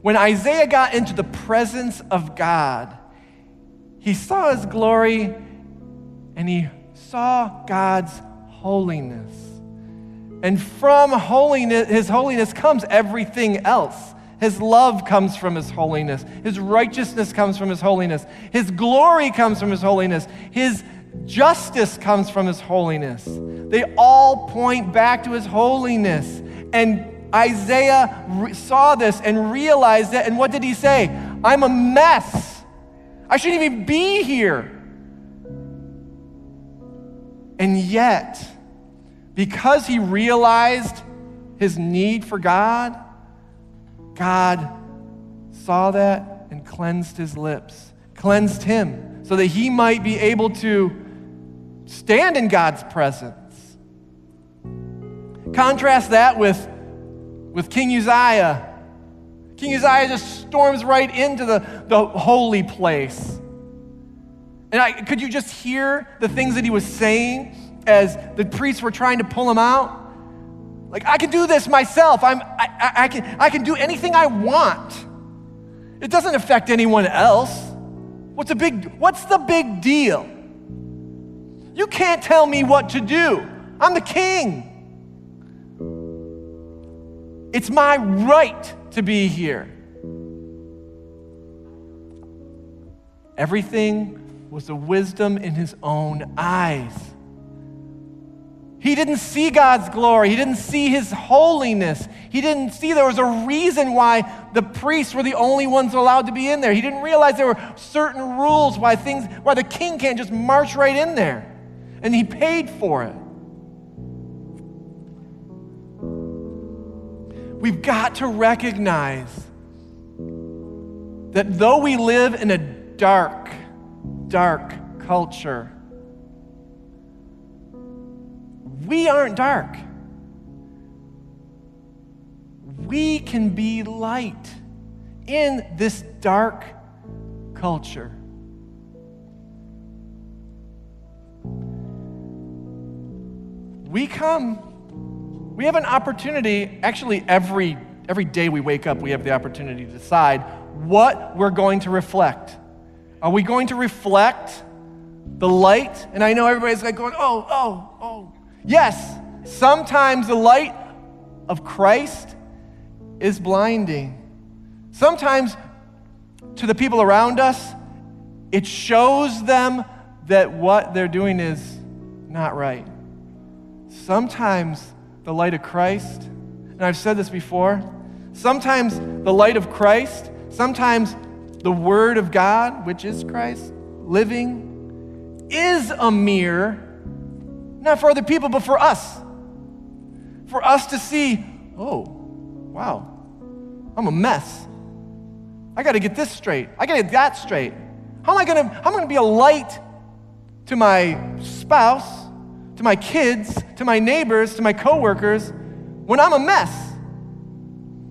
When Isaiah got into the presence of God, he saw his glory and he saw God's holiness. And from holiness, his holiness comes everything else. His love comes from his holiness. His righteousness comes from his holiness. His glory comes from his holiness. His justice comes from his holiness. They all point back to his holiness. And Isaiah re- saw this and realized it. And what did he say? I'm a mess. I shouldn't even be here. And yet, because he realized his need for God, God saw that and cleansed his lips, cleansed him, so that he might be able to stand in God's presence. Contrast that with with King Uzziah. King Uzziah just storms right into the, the holy place. And I, could you just hear the things that he was saying as the priests were trying to pull him out? Like, I can do this myself. I'm, I, I, I, can, I can do anything I want. It doesn't affect anyone else. What's, a big, what's the big deal? You can't tell me what to do. I'm the king. It's my right to be here. Everything was a wisdom in his own eyes. He didn't see God's glory. He didn't see his holiness. He didn't see there was a reason why the priests were the only ones allowed to be in there. He didn't realize there were certain rules why things why the king can't just march right in there. And he paid for it. We've got to recognize that though we live in a dark, dark culture, we aren't dark. We can be light in this dark culture. We come we have an opportunity, actually, every, every day we wake up, we have the opportunity to decide what we're going to reflect. Are we going to reflect the light? And I know everybody's like going, oh, oh, oh. Yes, sometimes the light of Christ is blinding. Sometimes to the people around us, it shows them that what they're doing is not right. Sometimes the light of Christ. And I've said this before. Sometimes the light of Christ, sometimes the Word of God, which is Christ, living, is a mirror, not for other people, but for us. For us to see, oh, wow, I'm a mess. I got to get this straight. I got to get that straight. How am I going to how am I going to be a light to my spouse, to my kids, to my neighbors, to my coworkers when I'm a mess?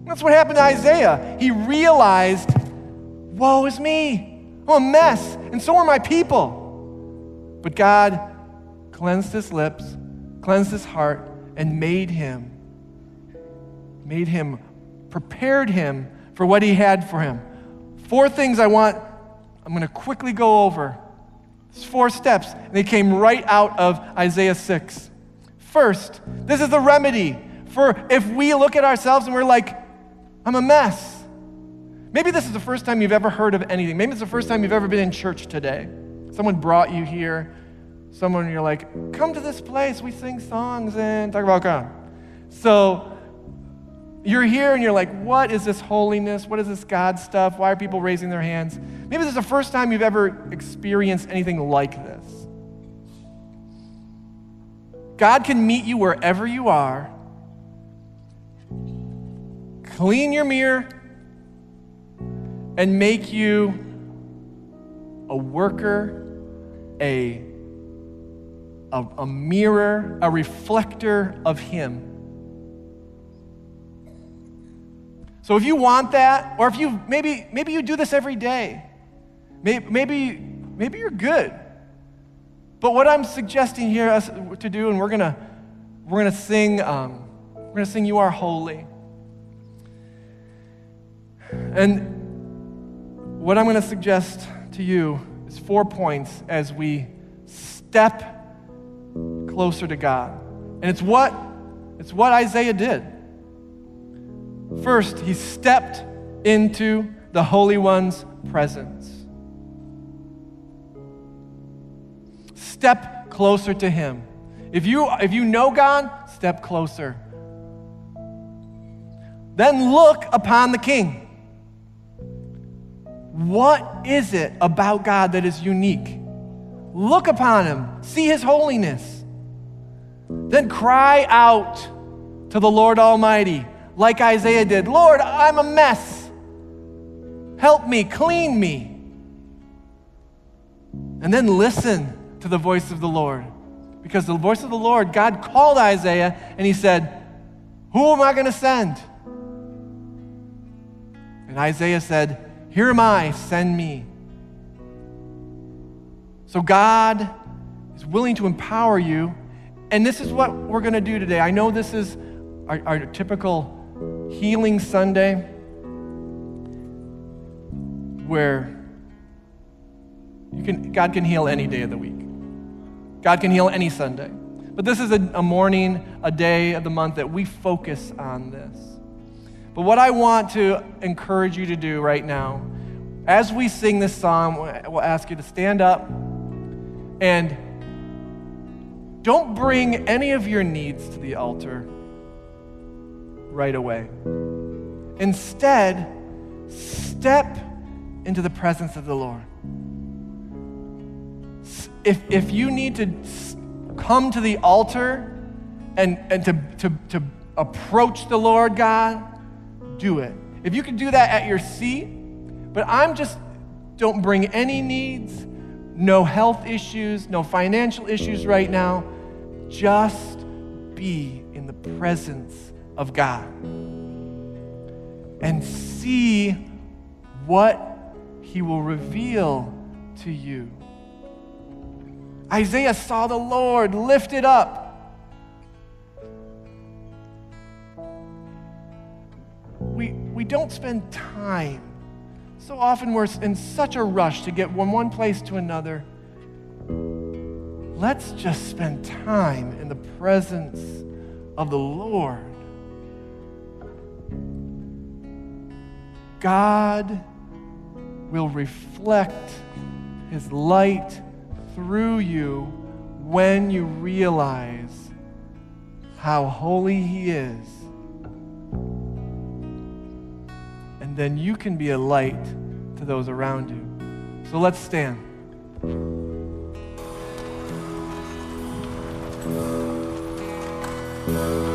That's what happened to Isaiah. He realized, woe is me. I'm a mess, and so are my people. But God cleansed his lips, cleansed his heart, and made him, made him, prepared him for what he had for him. Four things I want, I'm going to quickly go over. It's four steps, and they came right out of Isaiah 6. First, this is the remedy for if we look at ourselves and we're like, I'm a mess. Maybe this is the first time you've ever heard of anything. Maybe it's the first time you've ever been in church today. Someone brought you here. Someone you're like, come to this place. We sing songs and talk about God. So you're here and you're like, what is this holiness? What is this God stuff? Why are people raising their hands? Maybe this is the first time you've ever experienced anything like this. God can meet you wherever you are clean your mirror, and make you a worker, a, a, a mirror, a reflector of Him. So if you want that, or if you maybe maybe you do this every day, maybe maybe, maybe you're good. But what I'm suggesting here us to do, and we're gonna we're gonna sing um, we're gonna sing "You Are Holy." And what I'm to suggest to you is four points as we step closer to God. And it's what it's what Isaiah did. First, he stepped into the Holy One's presence. Step closer to him. If you if you know God, step closer. Then look upon the king. What is it about God that is unique? Look upon him, see his holiness. Then cry out to the Lord Almighty, like Isaiah did Lord, I'm a mess. Help me, clean me. And then listen to the voice of the Lord. Because the voice of the Lord, God called Isaiah and he said, Who am I going to send? And Isaiah said, here am I, send me. So God is willing to empower you. And this is what we're going to do today. I know this is our, our typical healing Sunday where you can, God can heal any day of the week. God can heal any Sunday. But this is a, a morning, a day of the month that we focus on this. But what I want to encourage you to do right now, as we sing this song, we'll ask you to stand up and don't bring any of your needs to the altar right away. Instead, step into the presence of the Lord. If, if you need to come to the altar and, and to, to, to approach the Lord God, do it. If you can do that at your seat, but I'm just, don't bring any needs, no health issues, no financial issues right now. Just be in the presence of God and see what He will reveal to you. Isaiah saw the Lord lifted up we, we don't spend time. So often we're in such a rush to get from one place to another. Let's just spend time in the presence of the Lord. God will reflect his light through you when you realize how holy he is and then you can be a light to those around you. So let's stand. I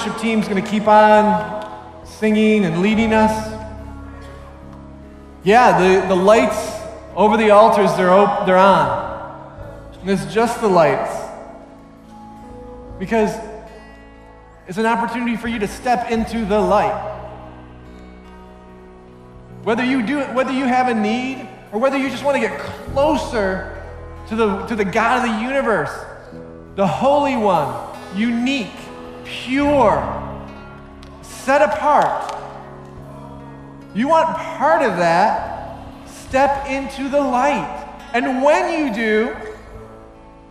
worship team's going to keep on singing and leading us, yeah, the, the lights over the altars, they're, op- they're on. And it's just the lights. Because it's an opportunity for you to step into the light. Whether you do whether you have a need or whether you just want to get closer to the, to the God of the universe, the Holy One, unique, pure, set apart. You want part of that, step into the light. And when you do,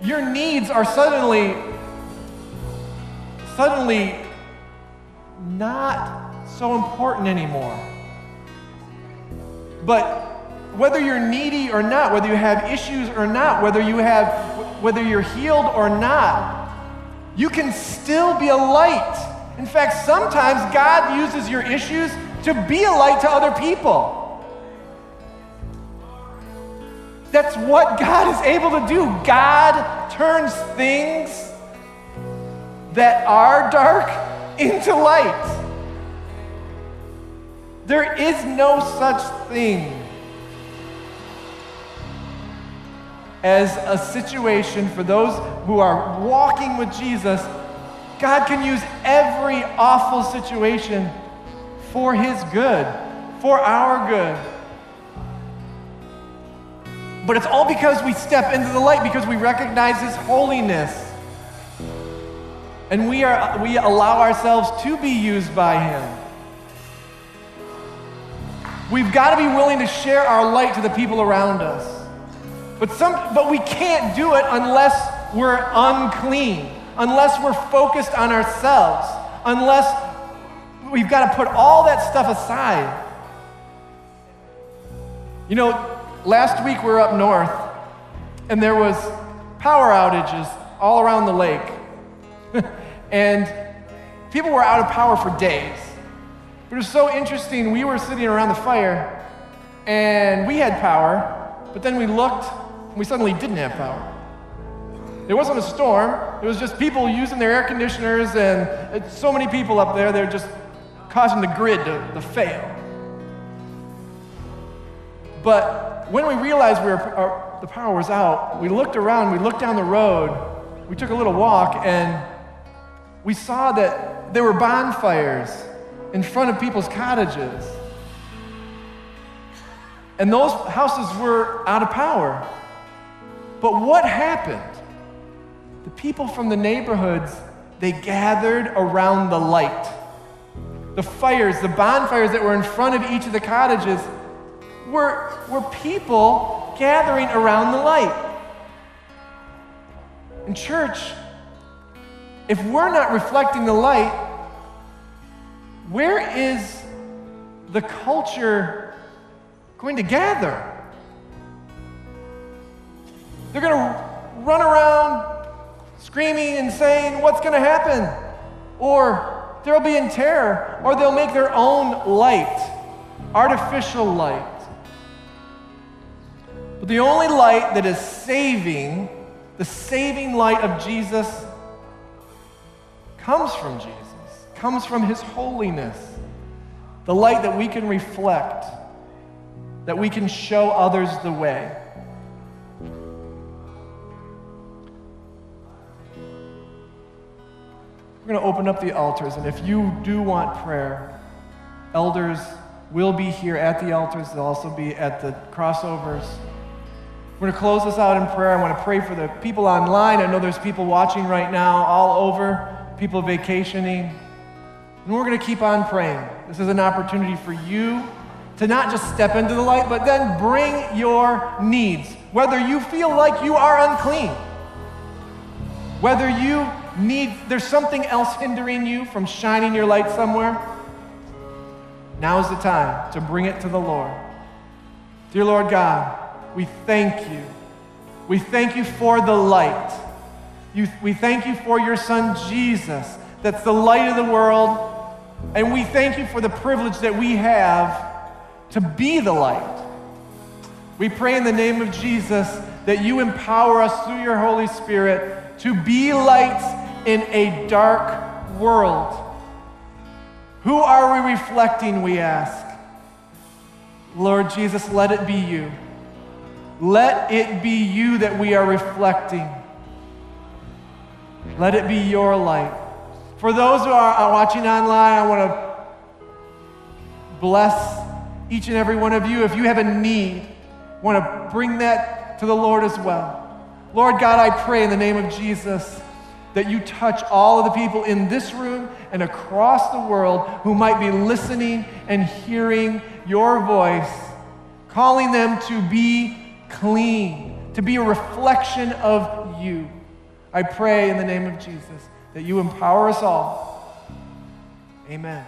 your needs are suddenly suddenly not so important anymore. But whether you're needy or not, whether you have issues or not, whether you have whether you're healed or not, you can still be a light. In fact, sometimes God uses your issues to be a light to other people. That's what God is able to do. God turns things that are dark into light. There is no such thing as a situation for those who are walking with Jesus. God can use every awful situation for His good, for our good. But it's all because we step into the light, because we recognize His holiness. And we, are, we allow ourselves to be used by Him. We've got to be willing to share our light to the people around us. But, some, but we can't do it unless we're unclean, unless we're focused on ourselves, unless we've got to put all that stuff aside. You know, last week we were up north, and there was power outages all around the lake. and people were out of power for days. But it was so interesting. We were sitting around the fire, and we had power, but then we looked, we suddenly didn't have power. It wasn't a storm. It was just people using their air conditioners, and it's so many people up there, they're just causing the grid to, to fail. But when we realized we were, our, the power was out, we looked around, we looked down the road, we took a little walk, and we saw that there were bonfires in front of people's cottages. And those houses were out of power. But what happened? The people from the neighborhoods, they gathered around the light. The fires, the bonfires that were in front of each of the cottages were, were people gathering around the light. In church, if we're not reflecting the light, where is the culture going to gather? They're going to run around screaming and saying, What's going to happen? Or they'll be in terror, or they'll make their own light, artificial light. But the only light that is saving, the saving light of Jesus, comes from Jesus, comes from his holiness. The light that we can reflect, that we can show others the way. We're going to open up the altars, and if you do want prayer, elders will be here at the altars. They'll also be at the crossovers. We're going to close this out in prayer. I want to pray for the people online. I know there's people watching right now all over, people vacationing. And we're going to keep on praying. This is an opportunity for you to not just step into the light, but then bring your needs. Whether you feel like you are unclean, whether you need, there's something else hindering you from shining your light somewhere, now is the time to bring it to the Lord. Dear Lord God, we thank you. We thank you for the light. You, we thank you for your son Jesus, that's the light of the world. And we thank you for the privilege that we have to be the light. We pray in the name of Jesus that you empower us through your Holy Spirit to be lights in a dark world. Who are we reflecting, we ask? Lord Jesus, let it be you. Let it be you that we are reflecting. Let it be your light. For those who are watching online, I want to bless each and every one of you. If you have a need, want to bring that to the Lord as well. Lord God, I pray in the name of Jesus that you touch all of the people in this room and across the world who might be listening and hearing your voice, calling them to be clean, to be a reflection of you. I pray in the name of Jesus that you empower us all. Amen.